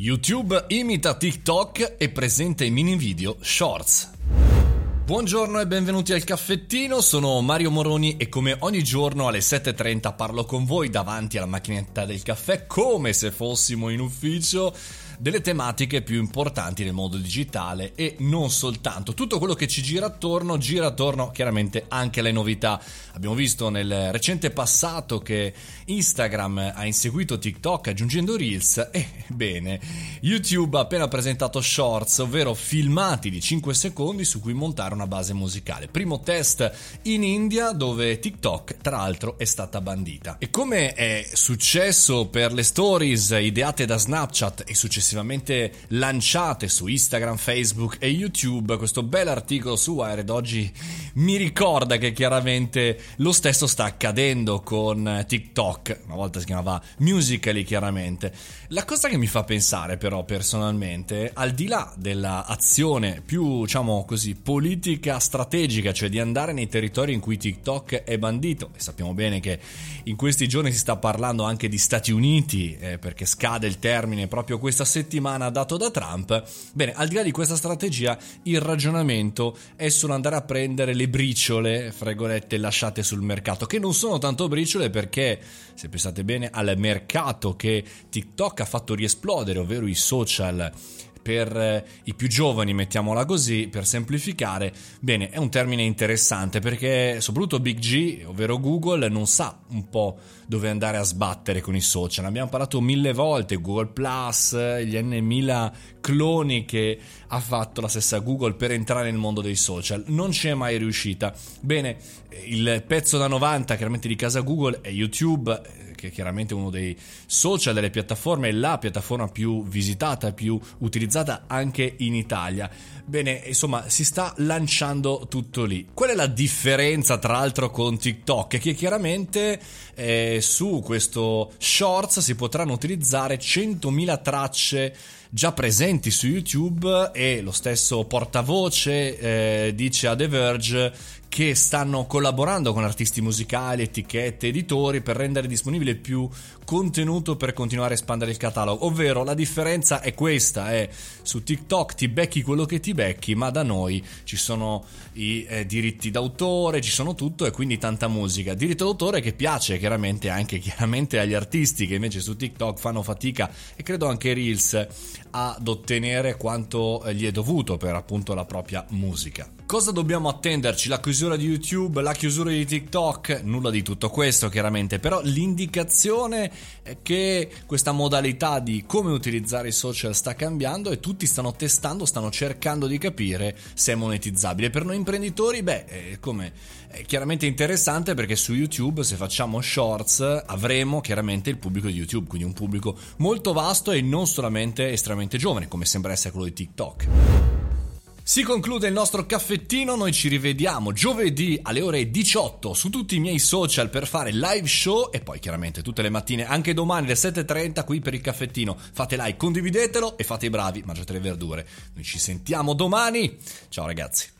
YouTube imita TikTok e presenta i mini video Shorts. Buongiorno e benvenuti al caffettino, sono Mario Moroni e come ogni giorno alle 7.30 parlo con voi davanti alla macchinetta del caffè come se fossimo in ufficio delle tematiche più importanti nel mondo digitale e non soltanto. Tutto quello che ci gira attorno gira attorno chiaramente anche alle novità. Abbiamo visto nel recente passato che Instagram ha inseguito TikTok aggiungendo Reels e bene, YouTube ha appena presentato Shorts, ovvero filmati di 5 secondi su cui montare una base musicale. Primo test in India dove TikTok tra l'altro è stata bandita. E come è successo per le stories ideate da Snapchat e successivamente successivamente lanciate su Instagram, Facebook e YouTube. Questo bel articolo su Wired oggi mi ricorda che chiaramente lo stesso sta accadendo con TikTok, una volta si chiamava Musically chiaramente. La cosa che mi fa pensare però personalmente, al di là dell'azione più diciamo così politica strategica, cioè di andare nei territori in cui TikTok è bandito, e sappiamo bene che in questi giorni si sta parlando anche di Stati Uniti eh, perché scade il termine proprio questa settimana settimana dato da Trump. Bene, al di là di questa strategia, il ragionamento è solo andare a prendere le briciole, fregolette, lasciate sul mercato, che non sono tanto briciole perché, se pensate bene, al mercato che TikTok ha fatto riesplodere, ovvero i social per eh, i più giovani, mettiamola così, per semplificare, bene, è un termine interessante perché soprattutto Big G, ovvero Google, non sa un po' dove andare a sbattere con i social. Abbiamo parlato mille volte, Google Plus, gli N1000 cloni che ha fatto la stessa Google per entrare nel mondo dei social. Non ci è mai riuscita. Bene, il pezzo da 90 chiaramente di casa Google è YouTube che è chiaramente uno dei social, delle piattaforme, la piattaforma più visitata, più utilizzata anche in Italia. Bene, insomma, si sta lanciando tutto lì. Qual è la differenza, tra l'altro, con TikTok? È che chiaramente eh, su questo Shorts si potranno utilizzare 100.000 tracce già presenti su YouTube e lo stesso portavoce eh, dice a The Verge che stanno collaborando con artisti musicali, etichette, editori per rendere disponibile più contenuto per continuare a espandere il catalogo. Ovvero la differenza è questa, è su TikTok ti becchi quello che ti becchi, ma da noi ci sono i eh, diritti d'autore, ci sono tutto e quindi tanta musica. Diritto d'autore che piace chiaramente anche chiaramente agli artisti che invece su TikTok fanno fatica e credo anche Reels ad ottenere quanto gli è dovuto per appunto la propria musica. Cosa dobbiamo attenderci? La chiusura di YouTube, la chiusura di TikTok? Nulla di tutto questo chiaramente, però l'indicazione è che questa modalità di come utilizzare i social sta cambiando e tutti stanno testando, stanno cercando di capire se è monetizzabile. Per noi imprenditori, beh, è come è chiaramente interessante perché su YouTube se facciamo shorts avremo chiaramente il pubblico di YouTube, quindi un pubblico molto vasto e non solamente estremamente giovane, come sembra essere quello di TikTok. Si conclude il nostro caffettino, noi ci rivediamo giovedì alle ore 18 su tutti i miei social per fare live show e poi chiaramente tutte le mattine, anche domani alle 7.30 qui per il caffettino. Fate like, condividetelo e fate i bravi, mangiate le verdure. Noi ci sentiamo domani. Ciao ragazzi.